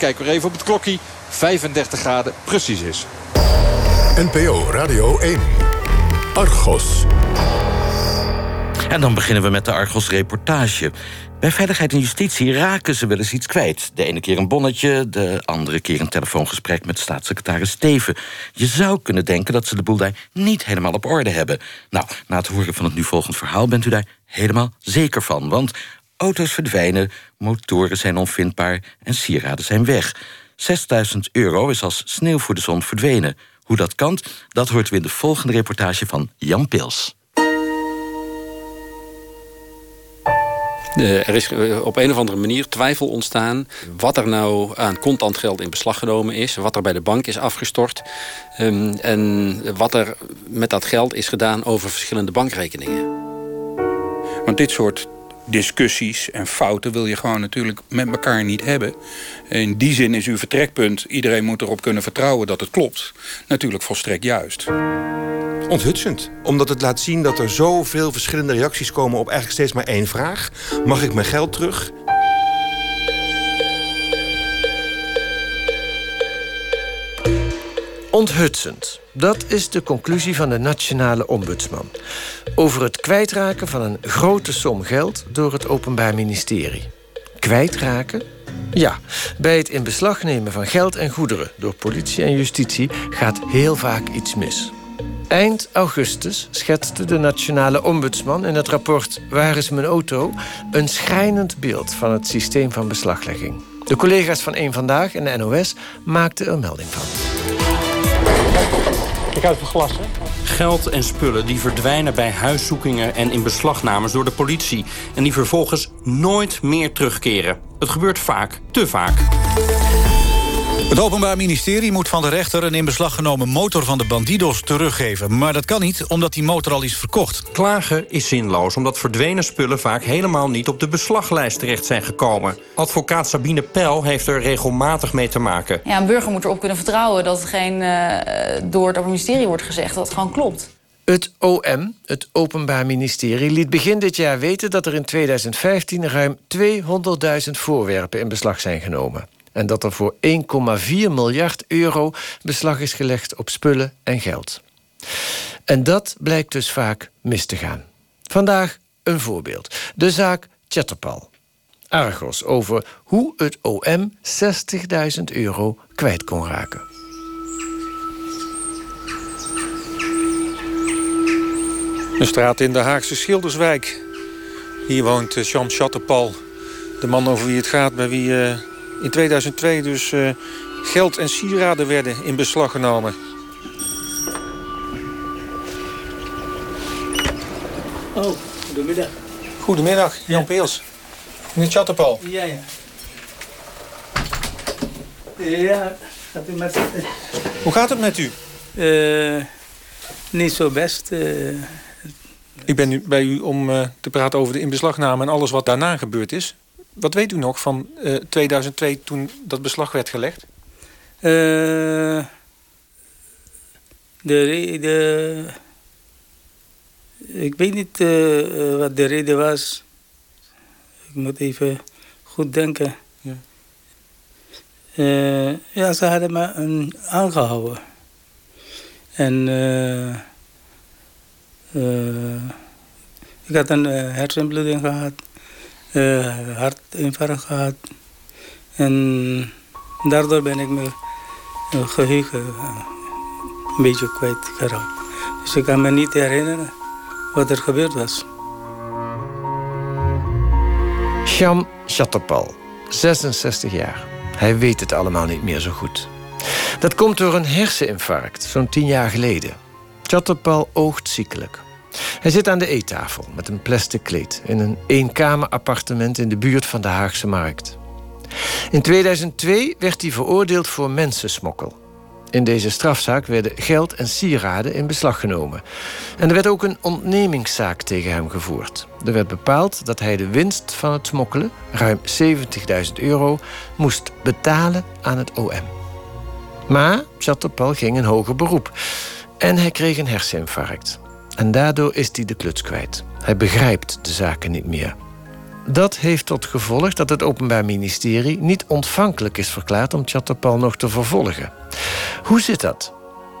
Kijk weer even op het klokje. 35 graden precies is. NPO Radio 1. Argos. En dan beginnen we met de Argos-reportage. Bij Veiligheid en Justitie raken ze wel eens iets kwijt. De ene keer een bonnetje, de andere keer een telefoongesprek met staatssecretaris Steven. Je zou kunnen denken dat ze de boel daar niet helemaal op orde hebben. Nou, na het horen van het nu volgend verhaal bent u daar helemaal zeker van. Want auto's verdwijnen, motoren zijn onvindbaar en sieraden zijn weg. 6000 euro is als sneeuw voor de zon verdwenen. Hoe dat kan, dat hoort u in de volgende reportage van Jan Pils. er is eh, op een of andere manier twijfel ontstaan wat er nou aan contant geld in beslag genomen is, wat er bij de bank is afgestort ehm, en wat er met dat geld is gedaan over verschillende bankrekeningen. Want dit soort discussies en fouten wil je gewoon natuurlijk met elkaar niet hebben. In die zin is uw vertrekpunt, iedereen moet erop kunnen vertrouwen dat het klopt, natuurlijk volstrekt juist. Onthutsend, omdat het laat zien dat er zoveel verschillende reacties komen op eigenlijk steeds maar één vraag. Mag ik mijn geld terug? Onthutsend. Dat is de conclusie van de nationale ombudsman. Over het kwijtraken van een grote som geld door het Openbaar Ministerie. Kwijtraken? Ja, bij het in beslag nemen van geld en goederen door politie en justitie gaat heel vaak iets mis. Eind augustus schetste de nationale ombudsman in het rapport Waar is mijn auto? een schrijnend beeld van het systeem van beslaglegging. De collega's van Eén Vandaag en de NOS maakten er melding van. Glas, hè? Geld en spullen die verdwijnen bij huiszoekingen en in beslagnames door de politie... en die vervolgens nooit meer terugkeren. Het gebeurt vaak, te vaak. Het Openbaar Ministerie moet van de rechter een in beslag genomen motor van de bandidos teruggeven. Maar dat kan niet, omdat die motor al is verkocht. Klagen is zinloos, omdat verdwenen spullen vaak helemaal niet op de beslaglijst terecht zijn gekomen. Advocaat Sabine Pel heeft er regelmatig mee te maken. Ja, een burger moet erop kunnen vertrouwen dat hetgeen uh, door het Openbaar Ministerie wordt gezegd, dat het gewoon klopt. Het OM, het Openbaar Ministerie, liet begin dit jaar weten dat er in 2015 ruim 200.000 voorwerpen in beslag zijn genomen en dat er voor 1,4 miljard euro beslag is gelegd op spullen en geld. En dat blijkt dus vaak mis te gaan. Vandaag een voorbeeld. De zaak Chatterpal. Argos over hoe het OM 60.000 euro kwijt kon raken. Een straat in de Haagse Schilderswijk. Hier woont Jean Chatterpal. De man over wie het gaat, bij wie uh, in 2002 dus uh, geld en sieraden werden in beslag genomen. Oh, goedemiddag. Goedemiddag, Jan ja. Peels. Meneer Chatterpal. Ja, ja. Ja, gaat u met. Hoe gaat het met u? Uh, niet zo best. Uh, ik ben nu bij u om uh, te praten over de inbeslagname en alles wat daarna gebeurd is. Wat weet u nog van uh, 2002 toen dat beslag werd gelegd? Uh, de, de, ik weet niet uh, wat de reden was. Ik moet even goed denken. Ja, ja ze hadden me een, aangehouden. En ik had een hersenbloeding gehad uh, hartinfarct gehad. En daardoor ben ik mijn geheugen een beetje kwijtgeraakt. Dus ik kan me niet herinneren wat er gebeurd was. Sham Chatterpal, 66 jaar. Hij weet het allemaal niet meer zo goed. Dat komt door een herseninfarct, zo'n tien jaar geleden. Chatterpal oogt ziekelijk. Hij zit aan de eettafel met een plastic kleed in een eenkamerappartement in de buurt van de Haagse Markt. In 2002 werd hij veroordeeld voor mensensmokkel. In deze strafzaak werden geld en sieraden in beslag genomen. En er werd ook een ontnemingszaak tegen hem gevoerd. Er werd bepaald dat hij de winst van het smokkelen, ruim 70.000 euro, moest betalen aan het OM. Maar Chatterpal ging een hoger beroep. En hij kreeg een herseninfarct. En daardoor is hij de kluts kwijt. Hij begrijpt de zaken niet meer. Dat heeft tot gevolg dat het Openbaar Ministerie niet ontvankelijk is verklaard om Chatterpal nog te vervolgen. Hoe zit dat?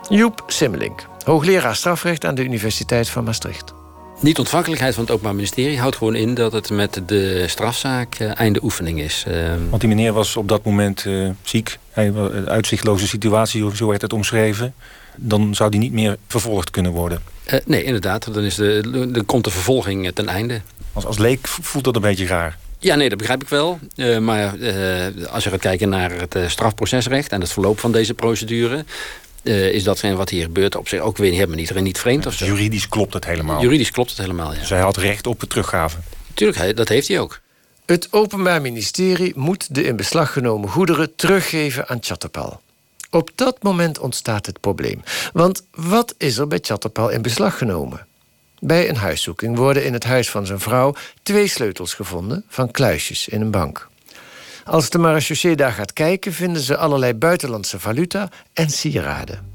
Joep Simmelink, hoogleraar strafrecht aan de Universiteit van Maastricht. Niet-ontvankelijkheid van het Openbaar Ministerie houdt gewoon in dat het met de strafzaak eh, einde oefening is. Ehm, Want die meneer was op dat moment uh, ziek. Hij was een uitzichtloze situatie, zo werd het omschreven. Dan zou die niet meer vervolgd kunnen worden. Uh, nee, inderdaad. Dan, is de, dan komt de vervolging ten einde. Als, als leek voelt dat een beetje raar. Ja, nee, dat begrijp ik wel. Uh, maar uh, als je gaat kijken naar het strafprocesrecht en het verloop van deze procedure, uh, is datgene wat hier gebeurt op zich ook weer helemaal niet, niet vreemd. Ja, of dus juridisch klopt het helemaal? Juridisch klopt het helemaal, ja. Dus hij had recht op de teruggave? Tuurlijk, dat heeft hij ook. Het Openbaar Ministerie moet de in beslag genomen goederen teruggeven aan Chatterpal. Op dat moment ontstaat het probleem. Want wat is er bij Chatterpal in beslag genomen? Bij een huiszoeking worden in het huis van zijn vrouw twee sleutels gevonden van kluisjes in een bank. Als de marechaussee daar gaat kijken, vinden ze allerlei buitenlandse valuta en sieraden.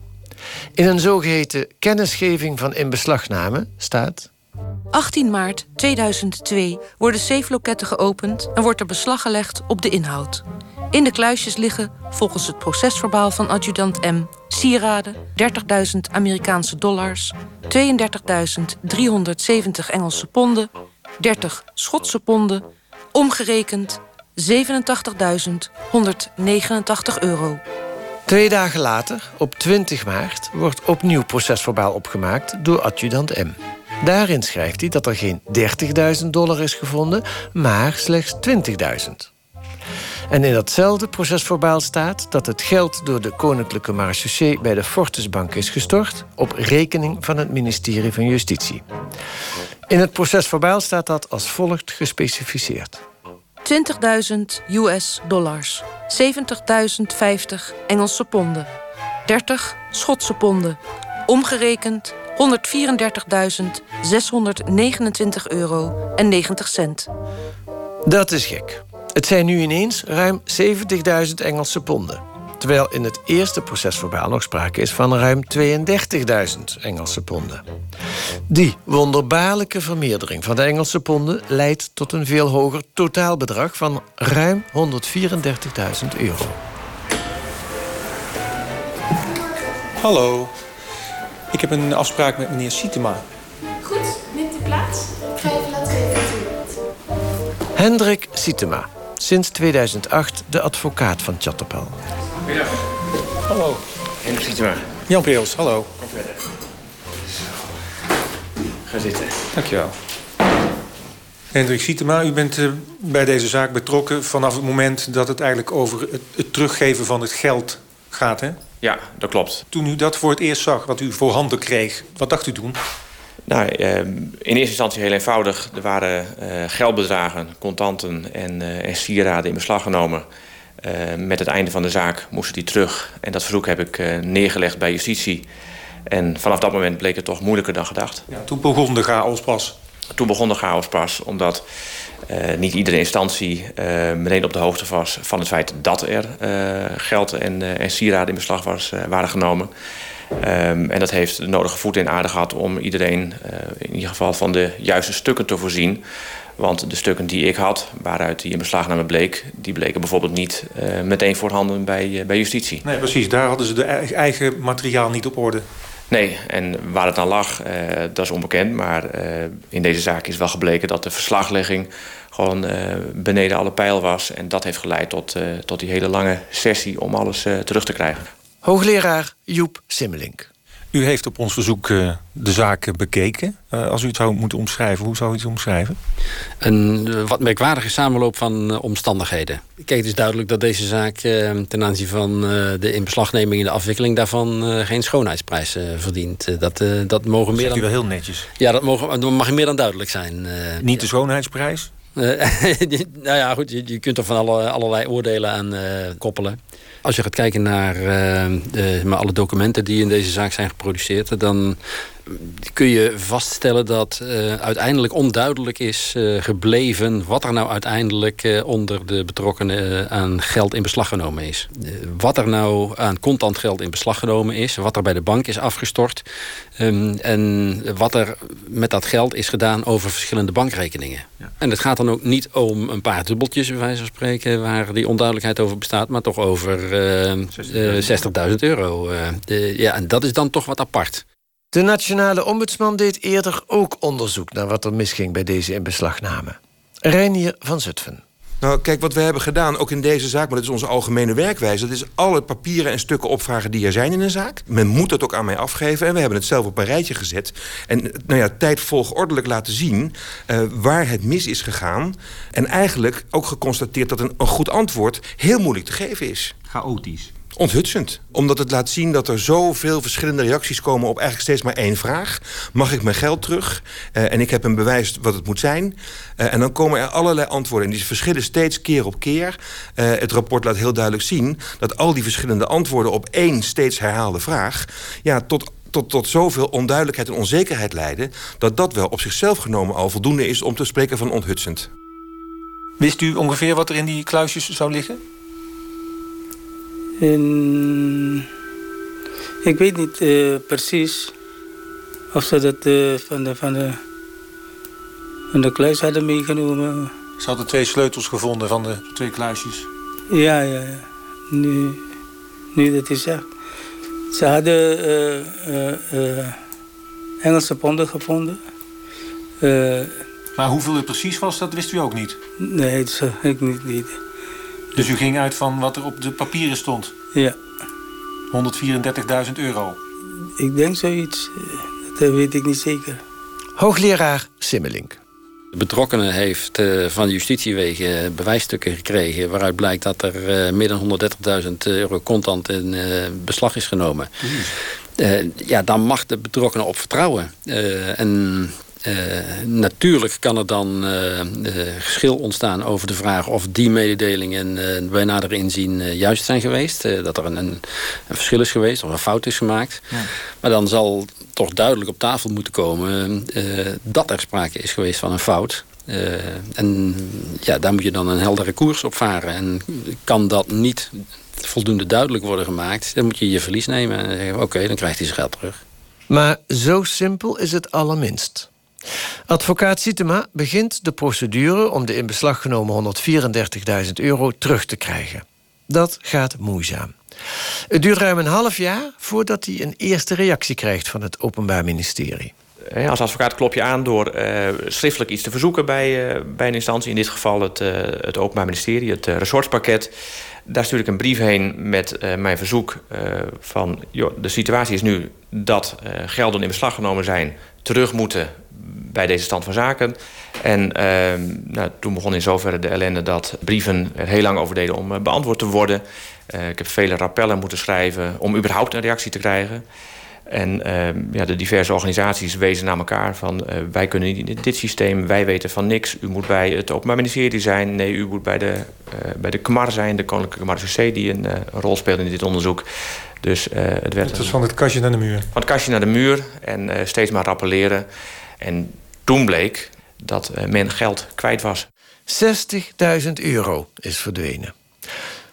In een zogeheten kennisgeving van inbeslagname staat. 18 maart 2002 worden safe-loketten geopend en wordt er beslag gelegd op de inhoud. In de kluisjes liggen, volgens het procesverbaal van adjudant M, sieraden, 30.000 Amerikaanse dollars, 32.370 Engelse ponden, 30 Schotse ponden, omgerekend 87.189 euro. Twee dagen later, op 20 maart, wordt opnieuw procesverbaal opgemaakt door adjudant M. Daarin schrijft hij dat er geen 30.000 dollar is gevonden, maar slechts 20.000. En in datzelfde procesverbaal staat dat het geld door de Koninklijke Marechaussee bij de Fortisbank is gestort op rekening van het ministerie van Justitie. In het procesverbaal staat dat als volgt gespecificeerd. 20.000 US dollars, 70.050 Engelse ponden, 30 Schotse ponden, omgerekend 134.629 euro en 90 cent. Dat is gek. Het zijn nu ineens ruim 70.000 Engelse ponden. Terwijl in het eerste procesverbaal nog sprake is van ruim 32.000 Engelse ponden. Die wonderbaarlijke vermeerdering van de Engelse ponden leidt tot een veel hoger totaalbedrag van ruim 134.000 euro. Hallo, ik heb een afspraak met meneer Sietema. Goed, neemt u plaats. Ik ga even laten weten wat u wilt. Hendrik Sietema, sinds 2008 de advocaat van Chatterpal. Goedemiddag. Hallo. Hendrik Sietema. Jan Peels, hallo. Kom verder. Ga zitten. Dankjewel. Hendrik Sietema, u bent uh, bij deze zaak betrokken vanaf het moment dat het eigenlijk over het, het teruggeven van het geld gaat, hè? Ja, dat klopt. Toen u dat voor het eerst zag, wat u voorhanden kreeg, wat dacht u toen? Nou, eh, in eerste instantie heel eenvoudig. Er waren eh, geldbedragen, contanten en, uh, en sieraden in beslag genomen. met het einde van de zaak moesten die terug. En dat verzoek heb ik neergelegd bij justitie. En vanaf dat moment bleek het toch moeilijker dan gedacht. Ja, toen begon de chaos pas. Toen begon de chaos pas, omdat uh, niet iedere instantie uh, meteen op de hoogte was van het feit dat er uh, geld en, en, sieraden in beslag was, waren genomen. Um, en dat heeft de nodige voet in aarde gehad om iedereen in ieder geval van de juiste stukken te voorzien. Want de stukken die ik had, waaruit die in beslagname bleek, die bleken bijvoorbeeld niet meteen voorhanden bij, bij justitie. Nee, precies. Daar hadden ze de eigen materiaal niet op orde. Nee, en waar het aan lag, dat is onbekend. Maar in deze zaak is wel gebleken dat de verslaglegging gewoon beneden alle pijl was. En dat heeft geleid tot, tot die hele lange sessie om alles terug te krijgen. Hoogleraar Joep Simmelink. U heeft op ons verzoek de zaak bekeken. als u het zou moeten omschrijven, hoe zou u het omschrijven? Een wat merkwaardige samenloop van omstandigheden. Kijk, het is duidelijk dat deze zaak ten aanzien van de inbeslagneming en de afwikkeling daarvan geen schoonheidsprijs verdient. dat, dat mogen meer dan. u wel heel netjes. Ja, dat, mogen, dat mag meer dan duidelijk zijn. Niet de schoonheidsprijs? nou ja, goed, je, je, kunt er van alle, allerlei oordelen aan koppelen. Als je gaat kijken naar de, maar alle documenten die in deze zaak zijn geproduceerd, dan kun je vaststellen dat uh, uiteindelijk onduidelijk is uh, gebleven wat er nou uiteindelijk uh, onder de betrokkenen aan geld in beslag genomen is. wat er nou aan contant geld in beslag genomen is, wat er bij de bank is afgestort um, en wat er met dat geld is gedaan over verschillende bankrekeningen. Ja. En het gaat dan ook niet om een paar dubbeltjes, bij wijze van spreken, waar die onduidelijkheid over bestaat, maar toch over 60.000 euro. ja, en dat is dan toch wat apart. De nationale ombudsman deed eerder ook onderzoek naar wat er misging bij deze inbeslagname. Reinier van Zutphen. Nou, kijk, wat we hebben gedaan, ook in deze zaak... maar dat is onze algemene werkwijze... dat is alle papieren en stukken opvragen die er zijn in een zaak. Men moet dat ook aan mij afgeven en we hebben het zelf op een rijtje gezet. En nou ja, tijd volgordelijk laten zien uh, waar het mis is gegaan. En eigenlijk ook geconstateerd dat een, een goed antwoord... heel moeilijk te geven is. Chaotisch. Onthutsend. Omdat het laat zien dat er zoveel verschillende reacties komen op eigenlijk steeds maar één vraag. Mag ik mijn geld terug? Uh, en ik heb een bewijs wat het moet zijn. Uh, en dan komen er allerlei antwoorden. En die verschillen steeds keer op keer. Uh, het rapport laat heel duidelijk zien dat al die verschillende antwoorden op één steeds herhaalde vraag. Ja, tot tot, tot zoveel onduidelijkheid en onzekerheid leiden... dat dat wel op zichzelf genomen al voldoende is om te spreken van onthutsend. Wist u ongeveer wat er in die kluisjes zou liggen? En ik weet niet uh, precies of ze dat uh, van, de, van, de, van de kluis hadden meegenomen. Ze hadden twee sleutels gevonden van de twee kluisjes. Ja, ja, ja. Nu, nu dat is echt. Ze hadden uh, Engelse ponden gevonden. maar hoeveel het precies was, dat wist u ook niet? Nee, dat ik niet. niet. Dus u ging uit van wat er op de papieren stond? Ja. 134.000 euro? Ik denk zoiets. Dat weet ik niet zeker. Hoogleraar Simmelink. De betrokkenen heeft uh, van justitiewegen bewijsstukken gekregen... waaruit blijkt dat er uh, meer dan 130.000 euro contant in beslag is genomen. ja, dan mag de betrokkenen op vertrouwen. en uh, natuurlijk kan er dan uh, geschil ontstaan over de vraag of die mededelingen bij nader inzien juist zijn geweest. dat er een, een, een, verschil is geweest of een fout is gemaakt. Ja. Maar dan zal toch duidelijk op tafel moeten komen dat er sprake is geweest van een fout. en ja, daar moet je dan een heldere koers op varen. En kan dat niet voldoende duidelijk worden gemaakt, dan moet je je verlies nemen en zeggen: oké, dan krijgt hij zijn geld terug. Maar zo simpel is het allerminst. Advocaat Sietema begint de procedure om de in beslag genomen 134.000 euro terug te krijgen. Dat gaat moeizaam. Het duurt ruim een half jaar voordat hij een eerste reactie krijgt van het Openbaar Ministerie. Als advocaat klop je aan door uh, schriftelijk iets te verzoeken bij, uh, bij een instantie. In dit geval het, het Openbaar Ministerie, het resortspakket. Daar stuur ik een brief heen met mijn verzoek van... De situatie is nu dat gelden in beslag genomen zijn... terug moeten bij deze stand van zaken. En uh, nou, toen begon in zoverre de ellende dat brieven er heel lang over deden om uh, beantwoord te worden. Uh, ik heb vele rappellen moeten schrijven om überhaupt een reactie te krijgen. En ehm, ja, de diverse organisaties wezen naar elkaar van... Eh, wij kunnen niet in dit systeem, wij weten van niks. U moet bij het Openbaar Ministerie zijn. Nee, u moet bij de, bij de KMAR zijn, de Koninklijke Marechaussee... die een rol speelt in dit onderzoek. Dus, het werd het was van het kastje naar de muur? Van het kastje naar de muur en steeds maar rappelleren. En toen bleek dat eh, men geld kwijt was. 60.000 euro is verdwenen.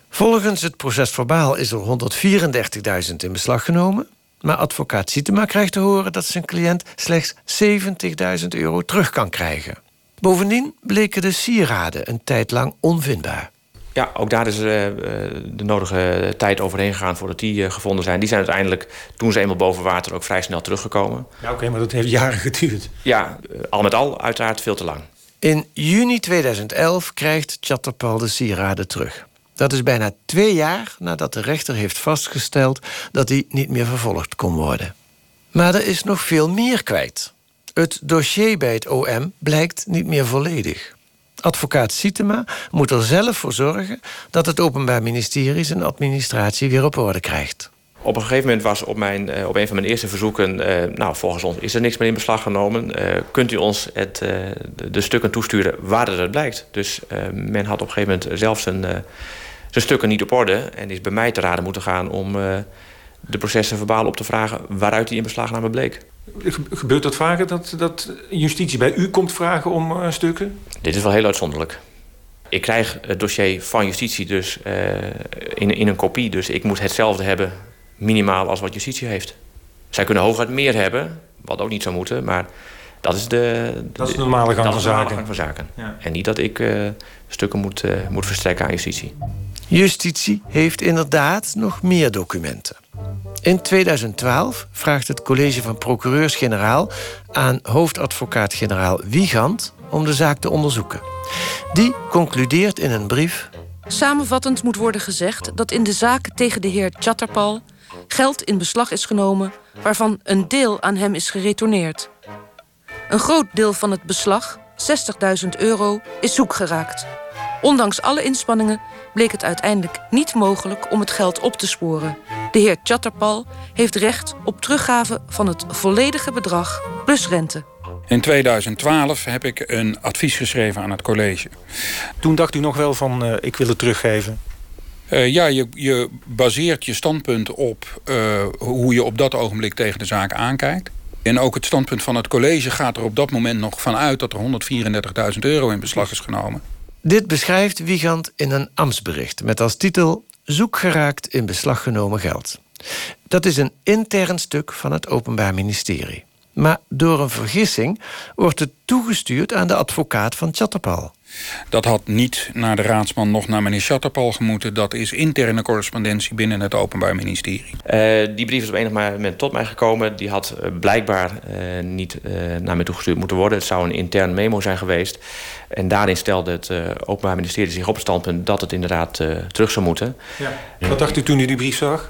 Volgens het procesverbaal is er 134.000 in beslag genomen. Maar advocaat Sietema krijgt te horen dat zijn cliënt slechts 70.000 euro terug kan krijgen. Bovendien bleken de sieraden een tijd lang onvindbaar. Ja, ook daar is uh, de nodige tijd overheen gegaan voordat die uh, gevonden zijn. Die zijn uiteindelijk, toen ze eenmaal boven water, ook vrij snel teruggekomen. Ja, oké, maar dat heeft jaren geduurd. Ja, al met al uiteraard veel te lang. In juni 2011 krijgt Chatterpal de sieraden terug. Dat is bijna twee jaar nadat de rechter heeft vastgesteld dat hij niet meer vervolgd kon worden. Maar er is nog veel meer kwijt. Het dossier bij het OM blijkt niet meer volledig. Advocaat Sietema moet er zelf voor zorgen dat het Openbaar Ministerie zijn administratie weer op orde krijgt. Op een gegeven moment was op, mijn, eh, op een van mijn eerste verzoeken... Uh, nou, volgens ons is er niks meer in beslag genomen. Uh, kunt u ons het, de, stukken toesturen waar het blijkt? Dus men had op een gegeven moment zelf zijn, zijn stukken niet op orde... en is bij mij te raden moeten gaan om de processen verbaal op te vragen... waaruit die in beslagname bleek. Gebeurt dat vaker dat, dat justitie bij u komt vragen om uh, stukken? Dit is wel heel uitzonderlijk. Ik krijg het dossier van justitie dus uh, in, in een kopie. Dus ik moet hetzelfde hebben minimaal als wat justitie heeft. Zij kunnen hooguit meer hebben, wat ook niet zou moeten. Maar dat is de, dat is de normale gang van zaken. Gang van zaken. Ja. En niet dat ik uh, stukken moet, moet verstrekken aan justitie. Justitie heeft inderdaad nog meer documenten. In 2012 vraagt het college van procureurs-generaal aan hoofdadvocaat-generaal Wiegand om de zaak te onderzoeken. Die concludeert in een brief. Samenvattend moet worden gezegd dat in de zaak tegen de heer Chatterpal geld in beslag is genomen waarvan een deel aan hem is geretourneerd. Een groot deel van het beslag, 60.000 euro, is zoek geraakt. Ondanks alle inspanningen bleek het uiteindelijk niet mogelijk om het geld op te sporen. De heer Chatterpal heeft recht op teruggave van het volledige bedrag plus rente. In 2012 heb ik een advies geschreven aan het college. Toen dacht u nog wel van uh, ik wil het teruggeven? Uh, ja, je, je, baseert je standpunt op uh, hoe je op dat ogenblik tegen de zaak aankijkt. En ook het standpunt van het college gaat er op dat moment nog van uit... dat er 134.000 euro in beslag is genomen. Dit beschrijft Wiegand in een ambtsbericht met als titel... Zoek geraakt in beslag genomen geld. Dat is een intern stuk van het Openbaar Ministerie. Maar door een vergissing wordt het toegestuurd aan de advocaat van Chatterpal. Dat had niet naar de raadsman nog naar meneer Chatterpal gemoeten. Dat is interne correspondentie binnen het Openbaar Ministerie. Uh, die brief is op enig moment tot mij gekomen. Die had uh, blijkbaar uh, niet naar mij toegestuurd moeten worden. Het zou een intern memo zijn geweest. En daarin stelde het Openbaar Ministerie zich op het standpunt... dat het inderdaad terug zou moeten. Ja. Wat dacht u toen u die brief zag?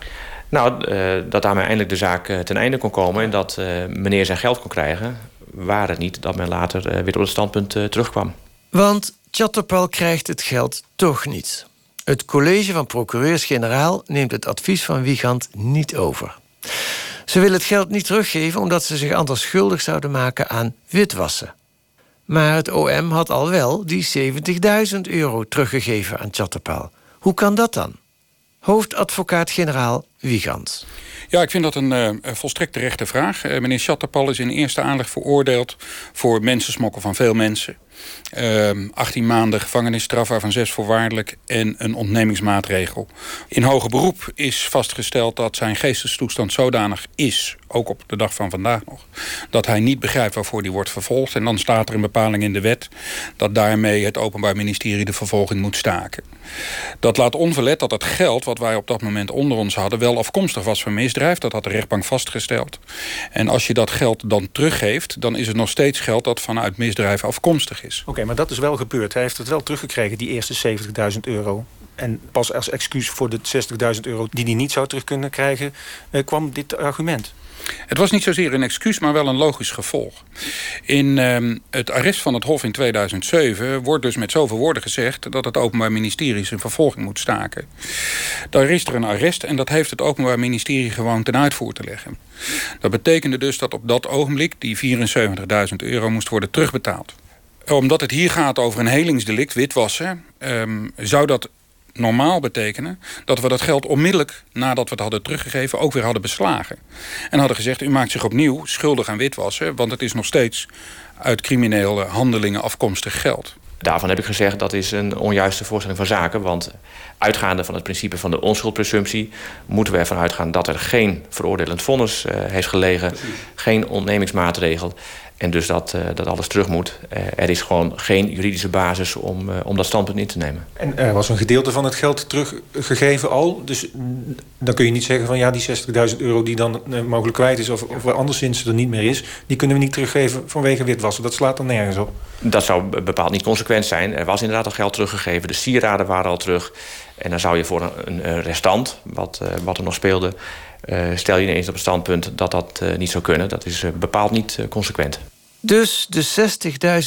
Nou, dat daarmee eindelijk de zaak ten einde kon komen... en dat meneer zijn geld kon krijgen... waar het niet dat men later weer op het standpunt terugkwam. Want Chatterpal krijgt het geld toch niet. Het college van procureurs-generaal neemt het advies van Wiegand niet over. Ze willen het geld niet teruggeven omdat ze zich anders schuldig zouden maken aan witwassen. Maar het OM had al wel die 70.000 euro teruggegeven aan Chatterpal. Hoe kan dat dan? Hoofdadvocaat-generaal Wiegand. Ja, ik vind dat een uh, volstrekt terechte vraag. Uh, meneer Chatterpal is in eerste aanleg veroordeeld voor mensensmokkel van veel mensen. Uh, ehm, 18 maanden gevangenisstraf, waarvan 6 voorwaardelijk en een ontnemingsmaatregel. In hoger beroep is vastgesteld dat zijn geestestoestand zodanig is, ook op de dag van vandaag nog, dat hij niet begrijpt waarvoor hij wordt vervolgd. En dan staat er een bepaling in de wet dat daarmee het Openbaar Ministerie de vervolging moet staken. Dat laat onverlet dat het geld wat wij op dat moment onder ons hadden wel afkomstig was van misdrijf. Dat had de rechtbank vastgesteld. En als je dat geld dan teruggeeft, dan is het nog steeds geld dat vanuit misdrijf afkomstig is. Oké, maar dat is wel gebeurd. Hij heeft het wel teruggekregen, die eerste 70.000 euro. En pas als excuus voor de 60.000 euro die hij niet zou terug kunnen krijgen, eh, kwam dit argument. Het was niet zozeer een excuus, maar wel een logisch gevolg. In uh, het arrest van het Hof in 2007 wordt dus met zoveel woorden gezegd... dat het Openbaar Ministerie zijn vervolging moet staken. Daar is er een arrest en dat heeft het Openbaar Ministerie gewoon ten uitvoer te leggen. Dat betekende dus dat op dat ogenblik die 74.000 euro moest worden terugbetaald omdat het hier gaat over een helingsdelict, witwassen... Um, zou dat normaal betekenen dat we dat geld onmiddellijk nadat we het hadden teruggegeven ook weer hadden beslagen. En hadden gezegd, u maakt zich opnieuw schuldig aan witwassen, want het is nog steeds uit criminele handelingen afkomstig geld. Daarvan heb ik gezegd dat is een onjuiste voorstelling van zaken. Want uitgaande van het principe van de onschuldpresumptie moeten we ervan uitgaan dat er geen veroordelend vonnis uh, heeft gelegen, geen ontnemingsmaatregel. En dus dat, uh, dat alles terug moet. Uh, er is gewoon geen juridische basis om, uh, om dat standpunt in te nemen. En er was een gedeelte van het geld teruggegeven al. Dus dan kun je niet zeggen van ja, die 60.000 euro die dan mogelijk kwijt is... of, of anderszins er niet meer is... die kunnen we niet teruggeven vanwege witwassen. Dat slaat dan nergens op. Dat zou bepaald niet consequent zijn. Er was inderdaad al geld teruggegeven. De sieraden waren al terug. En dan zou je voor een, een restant, wat, wat er nog speelde... Uh, stel je ineens op het standpunt dat dat uh, niet zou kunnen. Dat is uh, bepaald niet consequent. Dus de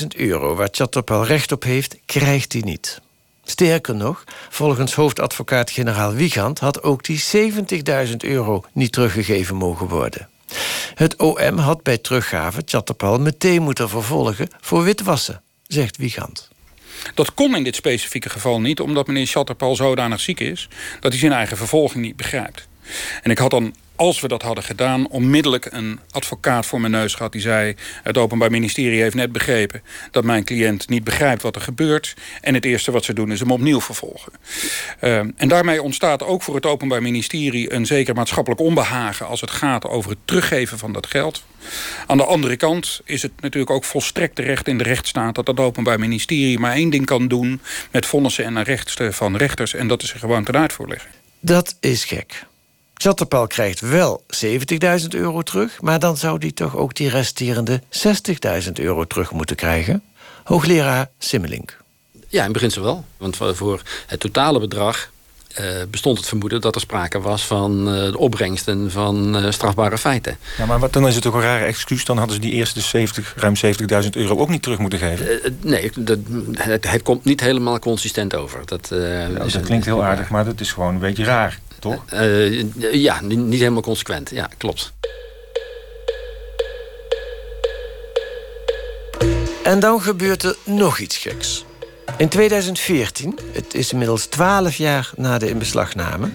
60.000 euro waar Chatterpal recht op heeft, krijgt hij niet. Sterker nog, volgens hoofdadvocaat-generaal Wiegand... had ook die 70.000 euro niet teruggegeven mogen worden. Het OM had bij teruggave Chatterpal meteen moeten vervolgen... voor witwassen, zegt Wiegand. Dat kon in dit specifieke geval niet, omdat meneer Chatterpal zodanig ziek is... dat hij zijn eigen vervolging niet begrijpt. En ik had dan als we dat hadden gedaan, onmiddellijk een advocaat voor mijn neus gehad. Die zei, het Openbaar Ministerie heeft net begrepen... dat mijn cliënt niet begrijpt wat er gebeurt. En het eerste wat ze doen is hem opnieuw vervolgen. Uh, en daarmee ontstaat ook voor het Openbaar Ministerie... een zeker maatschappelijk onbehagen als het gaat over het teruggeven van dat geld. Aan de andere kant is het natuurlijk ook volstrekt terecht in de rechtsstaat... dat het Openbaar Ministerie maar één ding kan doen... met vonnissen en rechten van rechters... en dat is er gewoon ten uitvoerleggen. Dat is gek. Chatterpal krijgt wel 70.000 euro terug... maar dan zou hij toch ook die resterende 60.000 euro terug moeten krijgen? Hoogleraar Simmelink. Ja, in beginsel wel. Want voor het totale bedrag uh, bestond het vermoeden dat er sprake was van uh, de opbrengsten van uh, strafbare feiten. Ja, maar wat, dan is het ook een rare excuus. Dan hadden ze die eerste 70, ruim 70.000 euro ook niet terug moeten geven. nee, dat, het, het, komt niet helemaal consistent over. Dat, ja, dat klinkt heel aardig, maar dat is gewoon een beetje raar toch? Uh, ja, niet, niet helemaal consequent. Ja, klopt. En dan gebeurt er nog iets geks. In 2014, het is inmiddels 12 jaar na de inbeslagname,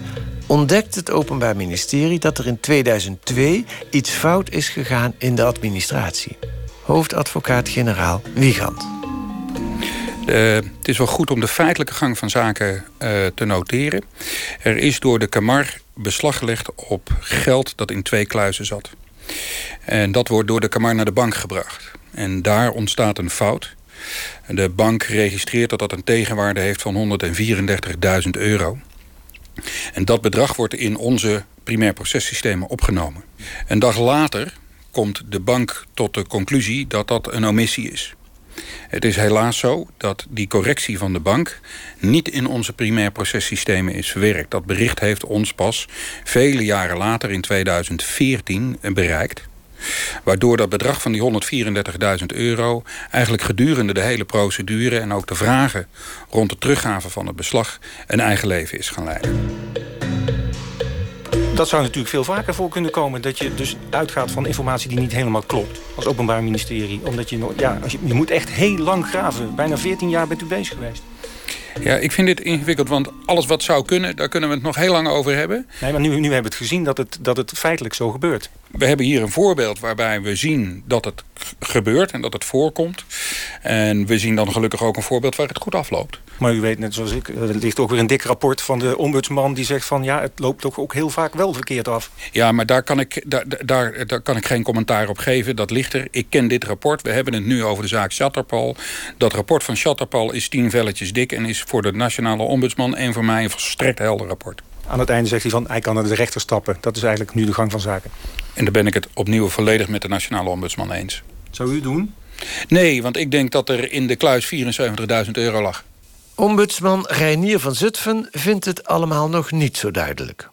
ontdekt het Openbaar Ministerie dat er in 2002 iets fout is gegaan in de administratie. Hoofdadvocaat-generaal Wiegand. Uh, het is wel goed om de feitelijke gang van zaken uh, te noteren. Er is door de Kamar beslag gelegd op geld dat in twee kluizen zat. En dat wordt door de Kamar naar de bank gebracht. En daar ontstaat een fout. De bank registreert dat dat een tegenwaarde heeft van 134.000 euro. En dat bedrag wordt in onze primair processystemen opgenomen. Een dag later komt de bank tot de conclusie dat dat een omissie is. Het is helaas zo dat die correctie van de bank niet in onze primair processystemen is verwerkt. Dat bericht heeft ons pas vele jaren later in 2014 bereikt. Waardoor dat bedrag van die 134.000 euro eigenlijk gedurende de hele procedure en ook de vragen rond de teruggave van het beslag een eigen leven is gaan leiden. Dat zou natuurlijk veel vaker voor kunnen komen. Dat je dus uitgaat van informatie die niet helemaal klopt. Als openbaar ministerie. Omdat je, ja, als je, je moet echt heel lang graven. Bijna 14 jaar bent u bezig geweest. Ja, ik vind dit ingewikkeld, want alles wat zou kunnen... daar kunnen we het nog heel lang over hebben. Nee, maar nu, nu hebben we het gezien dat het, dat het feitelijk zo gebeurt. We hebben hier een voorbeeld waarbij we zien dat het gebeurt en dat het voorkomt. En we zien dan gelukkig ook een voorbeeld waar het goed afloopt. Maar u weet net zoals ik, er ligt ook weer een dik rapport van de ombudsman... die zegt van ja, het loopt toch ook heel vaak wel verkeerd af. Ja, maar daar kan ik, daar, daar, daar kan ik geen commentaar op geven. Dat ligt er. Ik ken dit rapport. We hebben het nu over de zaak Chatterpal. Dat rapport van Chatterpal is tien velletjes dik... en is voor de nationale ombudsman en voor mij een volstrekt helder rapport. Aan het einde zegt hij van hij kan naar de rechter stappen. Dat is eigenlijk nu de gang van zaken. En daar ben ik het opnieuw volledig met de nationale ombudsman eens. Zou u doen? Nee, want ik denk dat er in de kluis 74.000 euro lag. Ombudsman Reinier van Zutphen vindt het allemaal nog niet zo duidelijk.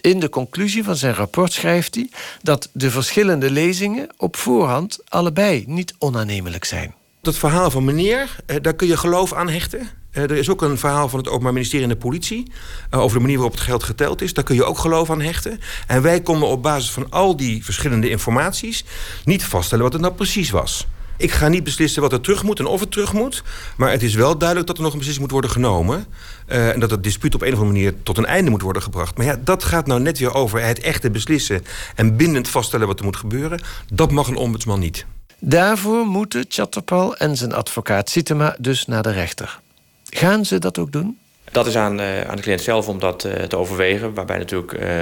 In de conclusie van zijn rapport schrijft hij dat de verschillende lezingen op voorhand allebei niet onaannemelijk zijn. Dat verhaal van meneer, eh, daar kun je geloof aan hechten. Eh, er is ook een verhaal van het Openbaar Ministerie en de politie... Eh, over de manier waarop het geld geteld is. Daar kun je ook geloof aan hechten. En wij konden op basis van al die verschillende informaties... niet vaststellen wat het nou precies was. Ik ga niet beslissen wat er terug moet en of het terug moet. Maar het is wel duidelijk dat er nog een beslissing moet worden genomen. En dat het dispuut op een of andere manier tot een einde moet worden gebracht. Maar ja, dat gaat nou net weer over het echte beslissen... en bindend vaststellen wat er moet gebeuren. Dat mag een ombudsman niet. Daarvoor moeten Chatterpal en zijn advocaat Sitema dus naar de rechter. Gaan ze dat ook doen? Dat is aan, uh, aan de cliënt zelf om dat uh, te overwegen. Waarbij natuurlijk uh,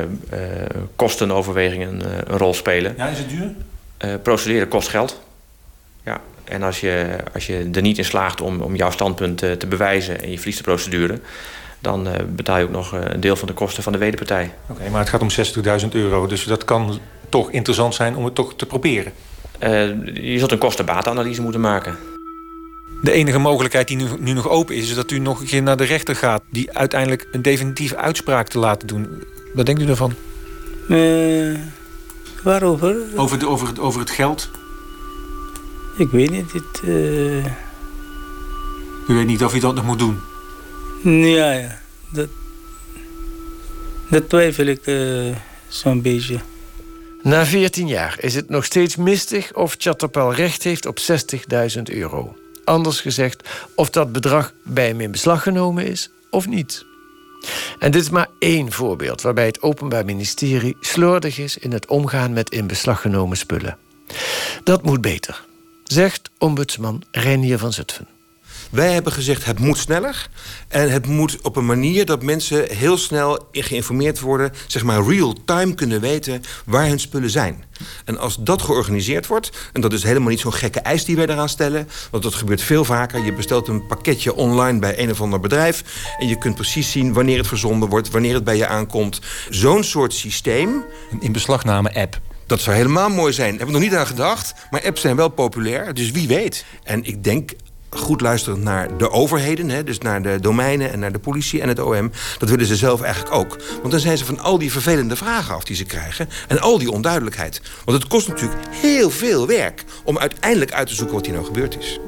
kostenoverwegingen een rol spelen. Ja, is het duur? procederen kost geld. Ja. En als je, als je er niet in slaagt om, om jouw standpunt te bewijzen... en je verliest de procedure... dan betaal je ook nog een deel van de kosten van de wederpartij. Oké, maar het gaat om 60.000 euro. Dus dat kan toch interessant zijn om het toch te proberen. Je zult een kostenbatenanalyse moeten maken. De enige mogelijkheid die nu, nu, nog open is... is dat u nog een keer naar de rechter gaat... die uiteindelijk een definitieve uitspraak te laten doen. Wat denkt u daarvan? Uh, waarover? Over, de, over, het, over het geld? Ik weet niet. Het, uh... U weet niet of u dat nog moet doen? Ja, ja. Dat, dat twijfel ik uh, zo'n beetje. Na 14 jaar is het nog steeds mistig of Chatterpel recht heeft op 60.000 euro. Anders gezegd, of dat bedrag bij hem in beslag genomen is of niet. En dit is maar één voorbeeld waarbij het Openbaar Ministerie slordig is in het omgaan met in beslag genomen spullen. Dat moet beter, zegt ombudsman Reinier van Zutphen. Wij hebben gezegd het moet sneller. En het moet op een manier dat mensen heel snel geïnformeerd worden, zeg maar real-time kunnen weten waar hun spullen zijn. En als dat georganiseerd wordt, en dat is helemaal niet zo'n gekke eis die wij eraan stellen, want dat gebeurt veel vaker. Je bestelt een pakketje online bij een of ander bedrijf en je kunt precies zien wanneer het verzonden wordt, wanneer het bij je aankomt. Zo'n soort systeem. Een inbeslagname-app. Dat zou helemaal mooi zijn. Daar heb ik nog niet aan gedacht. Maar apps zijn wel populair, dus wie weet. En ik denk goed luisterend naar de overheden, hè, dus naar de domeinen en naar de politie en het OM, dat willen ze zelf eigenlijk ook. Want dan zijn ze van al die vervelende vragen af die ze krijgen en al die onduidelijkheid. Want het kost natuurlijk heel veel werk om uiteindelijk uit te zoeken wat hier nou gebeurd is.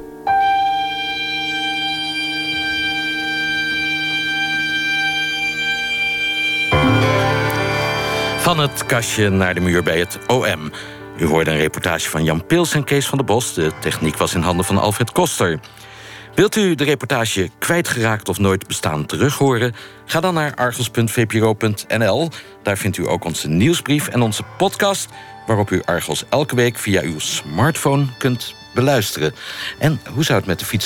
Van het kastje naar de muur bij het OM. U hoorde een reportage van Jan Pils en Kees van der Bos. De techniek was in handen van Alfred Koster. Wilt u de reportage kwijtgeraakt of nooit bestaan terughoren? Ga dan naar argos.vpro.nl. Daar vindt u ook onze nieuwsbrief en onze podcast... waarop u Argos elke week via uw smartphone kunt beluisteren. En hoe zou het met de fiets